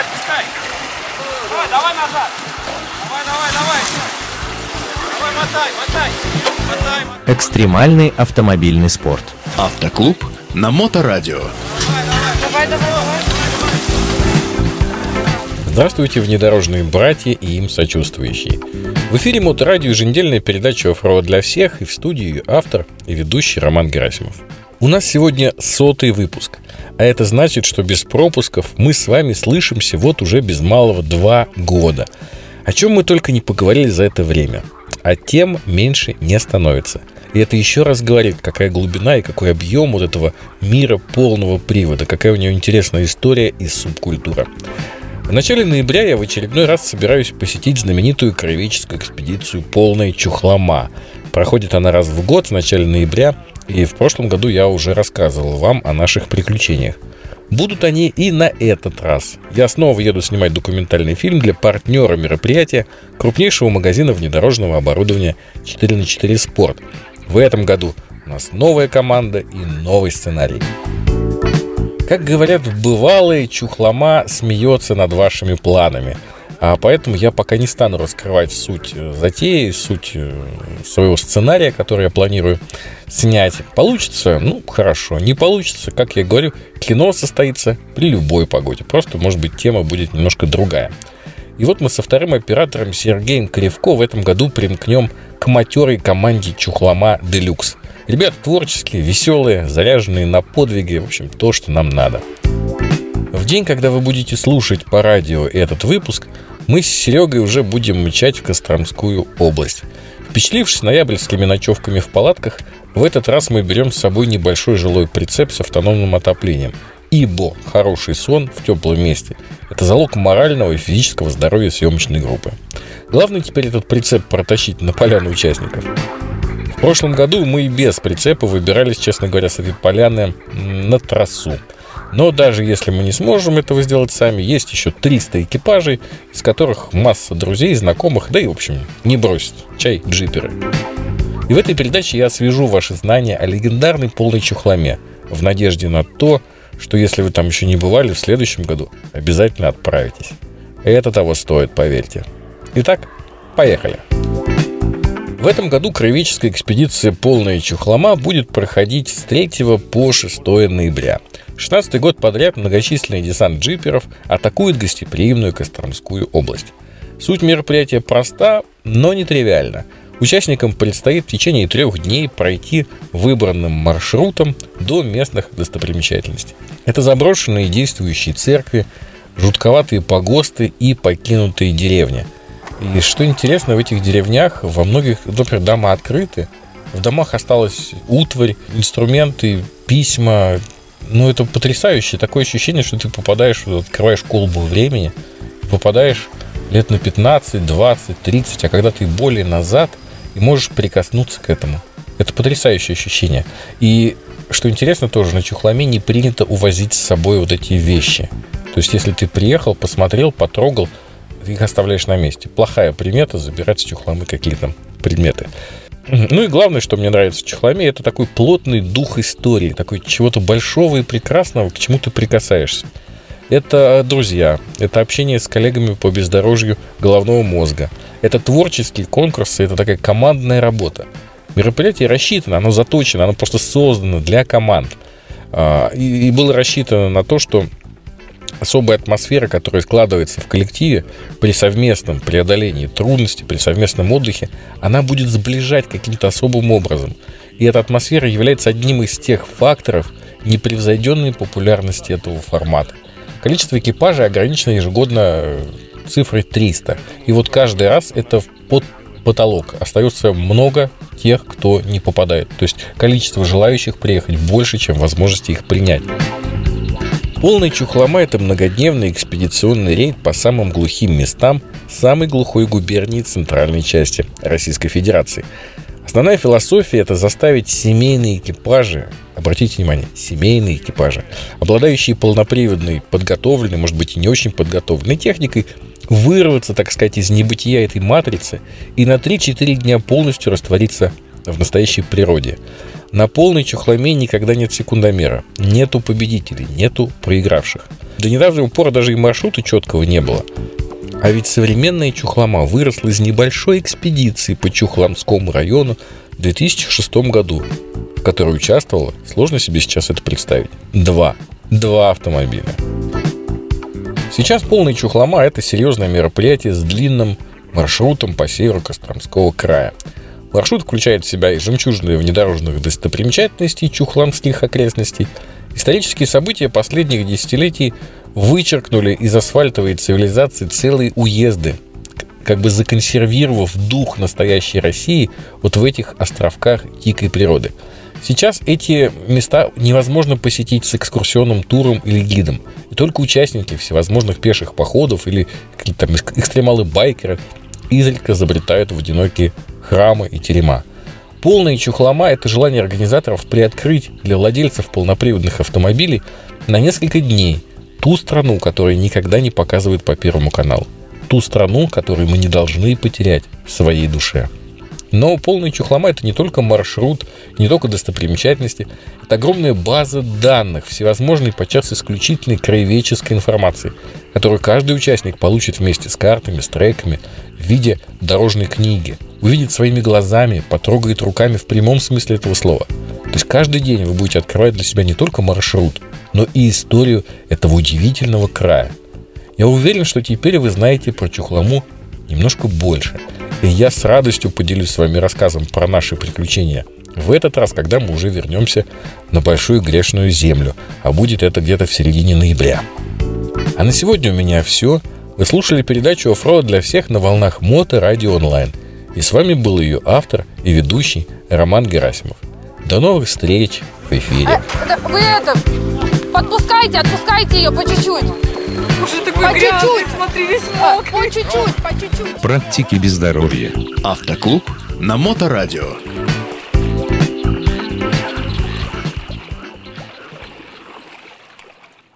отпускай. Давай, давай назад. Давай, давай, давай. Давай, мотай, мотай. Мотай, мотай. Экстремальный автомобильный спорт. Автоклуб на Моторадио. Давай, давай, давай. Здравствуйте, внедорожные братья и им сочувствующие. В эфире Моторадио еженедельная передача «Оффроуд для всех» и в студии автор и ведущий Роман Герасимов. У нас сегодня сотый выпуск, а это значит, что без пропусков мы с вами слышимся вот уже без малого два года. О чем мы только не поговорили за это время. А тем меньше не становится. И это еще раз говорит, какая глубина и какой объем вот этого мира полного привода, какая у него интересная история и субкультура. В начале ноября я в очередной раз собираюсь посетить знаменитую краеведческую экспедицию «Полная чухлома». Проходит она раз в год в начале ноября, и в прошлом году я уже рассказывал вам о наших приключениях. Будут они и на этот раз. Я снова еду снимать документальный фильм для партнера мероприятия крупнейшего магазина внедорожного оборудования 4 на 4 Спорт. В этом году у нас новая команда и новый сценарий. Как говорят, бывалые чухлома смеется над вашими планами. А поэтому я пока не стану раскрывать суть э, затеи, суть э, своего сценария, который я планирую снять. Получится? Ну, хорошо. Не получится, как я говорю, кино состоится при любой погоде. Просто, может быть, тема будет немножко другая. И вот мы со вторым оператором Сергеем Кривко в этом году примкнем к матерой команде Чухлома Делюкс. Ребята творческие, веселые, заряженные на подвиги, в общем, то, что нам надо. В день, когда вы будете слушать по радио этот выпуск, мы с Серегой уже будем мчать в Костромскую область. Впечатлившись ноябрьскими ночевками в палатках, в этот раз мы берем с собой небольшой жилой прицеп с автономным отоплением. Ибо хороший сон в теплом месте – это залог морального и физического здоровья съемочной группы. Главное теперь этот прицеп протащить на поляну участников. В прошлом году мы и без прицепа выбирались, честно говоря, с этой поляны на трассу. Но даже если мы не сможем этого сделать сами, есть еще 300 экипажей, из которых масса друзей, знакомых, да и, в общем, не бросит. Чай, джиперы. И в этой передаче я освежу ваши знания о легендарной полной чухломе, в надежде на то, что если вы там еще не бывали, в следующем году обязательно отправитесь. Это того стоит, поверьте. Итак, поехали. В этом году краеведческая экспедиция «Полная чухлома» будет проходить с 3 по 6 ноября. 16 год подряд многочисленный десант джиперов атакует гостеприимную Костромскую область. Суть мероприятия проста, но не тривиальна. Участникам предстоит в течение трех дней пройти выбранным маршрутом до местных достопримечательностей. Это заброшенные действующие церкви, жутковатые погосты и покинутые деревни – и что интересно, в этих деревнях во многих, например, дома открыты, в домах осталась утварь, инструменты, письма. Ну, это потрясающе. Такое ощущение, что ты попадаешь, открываешь колбу времени, попадаешь лет на 15, 20, 30, а когда ты более назад, и можешь прикоснуться к этому. Это потрясающее ощущение. И что интересно тоже, на Чухломе не принято увозить с собой вот эти вещи. То есть, если ты приехал, посмотрел, потрогал, ты их оставляешь на месте. Плохая примета забирать с чехломы какие-то предметы. Ну и главное, что мне нравится в чехломе, это такой плотный дух истории, такой чего-то большого и прекрасного, к чему ты прикасаешься. Это друзья, это общение с коллегами по бездорожью головного мозга, это творческие конкурсы, это такая командная работа. Мероприятие рассчитано, оно заточено, оно просто создано для команд. А, и было рассчитано на то, что особая атмосфера, которая складывается в коллективе при совместном преодолении трудностей, при совместном отдыхе, она будет сближать каким-то особым образом. И эта атмосфера является одним из тех факторов непревзойденной популярности этого формата. Количество экипажей ограничено ежегодно цифрой 300. И вот каждый раз это под потолок. Остается много тех, кто не попадает. То есть количество желающих приехать больше, чем возможности их принять. Полная чухлома – это многодневный экспедиционный рейд по самым глухим местам самой глухой губернии центральной части Российской Федерации. Основная философия – это заставить семейные экипажи, обратите внимание, семейные экипажи, обладающие полноприводной, подготовленной, может быть и не очень подготовленной техникой, вырваться, так сказать, из небытия этой матрицы и на 3-4 дня полностью раствориться в настоящей природе. На полной чухломе никогда нет секундомера. Нету победителей, нету проигравших. До недавнего пора даже и маршрута четкого не было. А ведь современная Чухлома выросла из небольшой экспедиции по Чухломскому району в 2006 году, в которой участвовало, сложно себе сейчас это представить, два. Два автомобиля. Сейчас полный Чухлома – это серьезное мероприятие с длинным маршрутом по северу Костромского края. Маршрут включает в себя и жемчужные внедорожных достопримечательностей чухломских окрестностей. Исторические события последних десятилетий вычеркнули из асфальтовой цивилизации целые уезды, как бы законсервировав дух настоящей России вот в этих островках дикой природы. Сейчас эти места невозможно посетить с экскурсионным туром или гидом. И только участники всевозможных пеших походов или там экстремалы-байкеры изредка изобретают в одинокие храмы и терема. Полная чухлома – это желание организаторов приоткрыть для владельцев полноприводных автомобилей на несколько дней ту страну, которую никогда не показывают по Первому каналу. Ту страну, которую мы не должны потерять в своей душе. Но полная чухлома – это не только маршрут, не только достопримечательности. Это огромная база данных, всевозможной, подчас исключительной краеведческой информации, которую каждый участник получит вместе с картами, с треками в виде дорожной книги. Увидит своими глазами, потрогает руками в прямом смысле этого слова. То есть каждый день вы будете открывать для себя не только маршрут, но и историю этого удивительного края. Я уверен, что теперь вы знаете про Чухлому немножко больше – и я с радостью поделюсь с вами рассказом про наши приключения. В этот раз, когда мы уже вернемся на большую грешную землю, а будет это где-то в середине ноября. А на сегодня у меня все. Вы слушали передачу «Оффроуд для всех» на волнах Мото Радио Онлайн. И с вами был ее автор и ведущий Роман Герасимов. До новых встреч в эфире. А, вы это, подпускайте, отпускайте ее по чуть-чуть. Уже такой По грязный, чуть-чуть. смотри, весь мокрый. По чуть-чуть, по чуть-чуть. Практики без здоровья. Автоклуб на Моторадио.